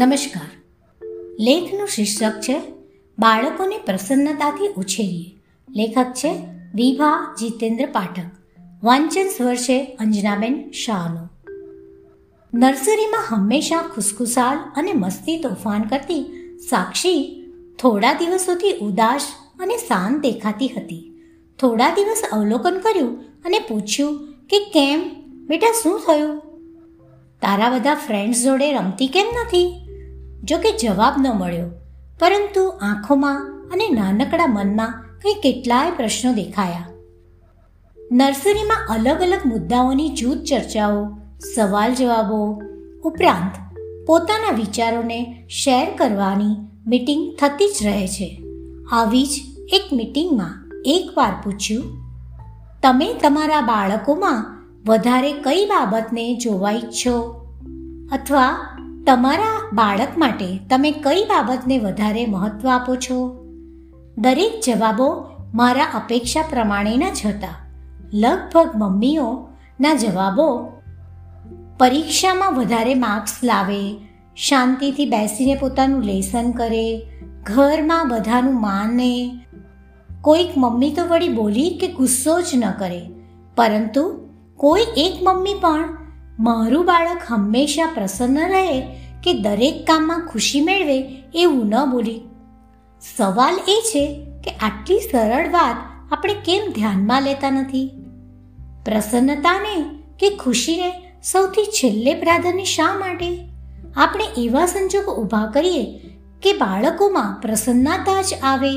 નમસ્કાર. લેખનું શીર્ષક છે, બાળકોને પ્રસન્નતાથી ઉછેરીએ. લેખક છે, વિભા જીતેન્દ્ર પાઠક. વાંચન સ્વર છે, અંજનાબેન શાહનો. નર્સરીમાં હંમેશા ખુશખુશાલ અને મસ્તી તોફાન કરતી સાક્ષી થોડા દિવસોથી ઉદાસ અને શાંત દેખાતી હતી. થોડા દિવસ અવલોકન કર્યું અને પૂછ્યું કે કેમ? બેટા, શું થયું? તારા બધા ફ્રેન્ડ્સ જોડે રમતી કેમ નથી? જો કે જવાબ ન મળ્યો. પરંતુ આંખોમાં અને નાનકડા મનમાં કંઈ કેટલાય પ્રશ્નો દેખાયા. નર્સરીમાં અલગ અલગ મુદ્દાઓની જૂથ ચર્ચાઓ, સવાલ જવાબો, ઉપરાંત પોતાના વિચારોને શેર કરવાની મીટિંગ થતી જ રહે છે. આવી જ એક મીટિંગમાં એકવાર પૂછ્યું, તમે તમારા બાળકોમાં વધારે કઈ બાબતને જોવા ઈચ્છો? અથવા તમારા બાળક માટે તમે કઈ બાબતને વધારે મહત્વ આપો છો? દરેક જવાબો મારા અપેક્ષા પ્રમાણેના જ હતા. લગભગ મમ્મીઓના જવાબો, પરીક્ષામાં વધારે માર્ક્સ લાવે, શાંતિથી બેસીને પોતાનું લેસન કરે, ઘરમાં બધાનું માને. કોઈક મમ્મી તો વળી બોલી કે ગુસ્સો જ ન કરે, પરંતુ કોઈ એક મમ્મી પણ મારું બાળક હંમેશા પ્રસન્ન રહે કે દરેક કામમાં ખુશી મેળવે એવું ન બોલી. સવાલ એ છે કે આટલી સરળ વાત આપણે કેમ ધ્યાનમાં લેતા નથી? પ્રસન્નતાને કે ખુશીને સૌથી છેલ્લે પ્રાધાન્ય શા માટે? આપણે એવા સંજોગો ઊભા કરીએ કે બાળકોમાં પ્રસન્નતા જ આવે.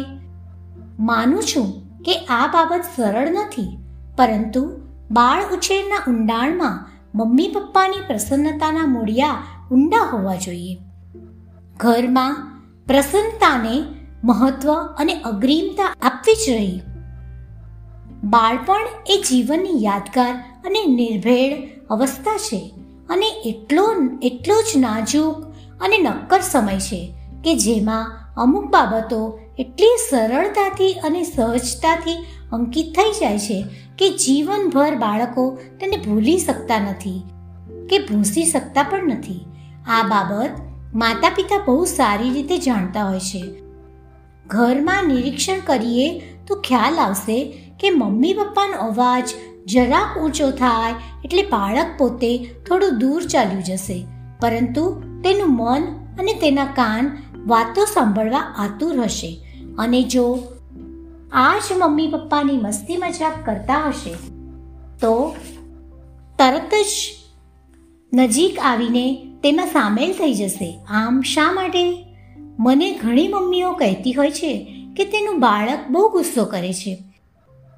માનું છું કે આ બાબત સરળ નથી, પરંતુ બાળ ઉછેરના ઊંડાણમાં મમ્મી પપ્પાની પ્રસન્નતાના મૂળિયા ઊંડા હોવા જોઈએ. ઘરમાં પ્રસન્નતાને મહત્વ અને અગ્રીમતા આપવી જ રહી. બાળપણ એ જીવનની યાદગાર અને નિર્ભેળ અવસ્થા છે અને એટલો એટલો જ નાજુક અને નક્કર સમય છે કે જેમાં અમુક બાબતો એટલી સરળતાથી અને સહજતાથી અંકિત થઈ જાય છે કે જીવનભર બાળકો તેને ભૂલી શકતા નથી કે ભૂંસી શકતા પણ નથી. આ બાબત માતા પિતા બહુ સારી રીતે જાણતા હોય છે. ઘરમાં નિરીક્ષણ કરીએ તો ખ્યાલ આવશે કે મમ્મી પપ્પાનો અવાજ જરાક ઊંચો થાય એટલે બાળક પોતે થોડું દૂર ચાલ્યું જશે. પરંતુ તેનું મન અને તેના કાન વાતો સાંભળવા આતુર હશે. અને જો આ જ મમ્મી પપ્પાની મસ્તી મજાક કરતા હશે. તો તરત જ નજીક આવીને તેમાં સામેલ થઈ જશે. આમ શા માટે? મને ઘણી મમ્મીઓ કહેતી હોય છે કે તેનું બાળક બહુ ગુસ્સો કરે છે.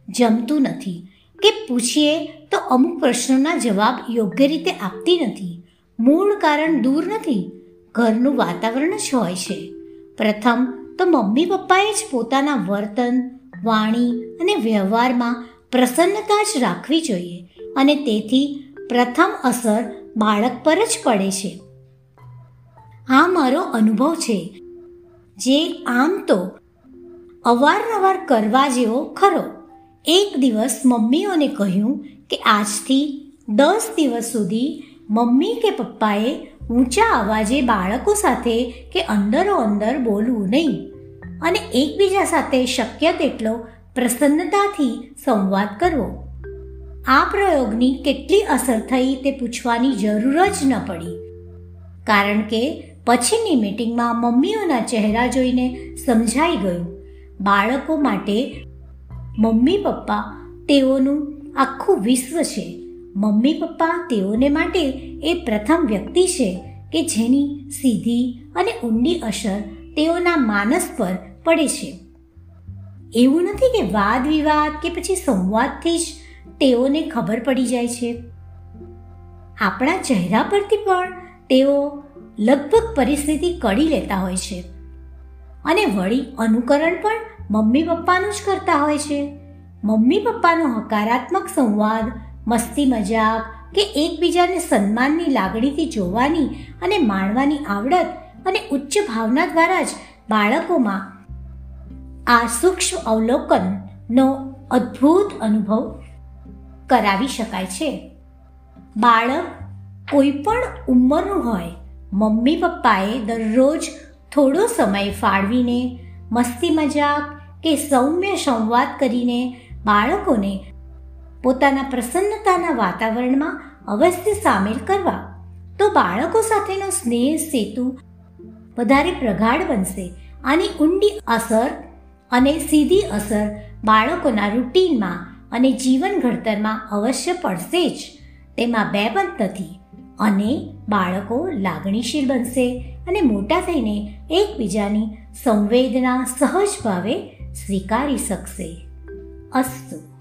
જમતું નથી. કે પૂછીએ તો અમુક પ્રશ્નોના જવાબ યોગ્ય રીતે આપતી નથી. મૂળ કારણ દૂર નથી. ઘરનું વાતાવરણ જ હોય છે. પ્રથમ તો મમ્મી પપ્પાએ જ પોતાના વર્તન વાણી અને વ્યવહારમાં પ્રસન્નતા જ રાખવી જોઈએ અને તેથી પ્રથમ અસર બાળક પર જ પડે છે. આ મારો અનુભવ છે, જે આમ તો અવારનવાર કરવા જેવો ખરો. એક દિવસ મમ્મીઓને કહ્યું કે આજથી દસ દિવસ સુધી મમ્મી કે પપ્પાએ ઊંચા અવાજે બાળકો સાથે કે અંદરો અંદર બોલવું નહીં. અને એકબીજા સાથે શક્ય તેટલો પ્રસન્નતાથી સંવાદ કરવો. આ પ્રયોગની કેટલી અસર થઈ તે પૂછવાની જરૂર જ ન પડી. કારણ કે પછીની મીટિંગમાં મમ્મીઓના ચહેરા જોઈને સમજાઈ ગયું. બાળકો માટે મમ્મી પપ્પા તેઓનું આખું વિશ્વ છે. મમ્મી પપ્પા તેઓને માટે એ પ્રથમ વ્યક્તિ છે કે જેની સીધી અને ઊંડી અસર તેઓના માનસ પર પડે છે. એવું નથી કે વાદ વિવાદ કે પછી સંવાદથી જ તેઓને ખબર પડી જાય છે. આપણા ચહેરા પરથી પણ તેઓ લગભગ પરિસ્થિતિ કડી લેતા હોય છે. અને વળી અનુકરણ પણ મમ્મી પપ્પાનું જ કરતા હોય છે. મમ્મી પપ્પાનો હકારાત્મક સંવાદ, મસ્તી મજાક કે એકબીજાને સન્માનની લાગણીથી જોવાની અને માણવાની આવડત અને ઉચ્ચ ભાવના દ્વારા જ બાળકોમાં આ સૂક્ષ્મ અવલોકનનો અદ્ભુત અનુભવ કરાવી શકાય છે. બાળક કોઈ પણ ઉંમરનું હોય, મમ્મી પપ્પાએ દરરોજ થોડો સમય ફાળવીને મસ્તી મજાક કે સૌમ્ય સંવાદ કરીને બાળકોને પોતાના પ્રસન્નતાના વાતાવરણમાં અવશ્ય સામેલ કરવા. તો બાળકો સાથેનો સ્નેહ સેતુ વધારે પ્રગાઢ બનશે. આની ઊંડી અસર અને સીધી અસર બાળકોના રૂટીનમાં અને જીવન ઘડતરમાં અવશ્ય પડશે જ. તેમાં બે બંધ નથી અને બાળકો લાગણીશીલ બનશે અને મોટા થઈને એકબીજાની સંવેદના સહજ ભાવે સ્વીકારી શકશે. અસ્તુ.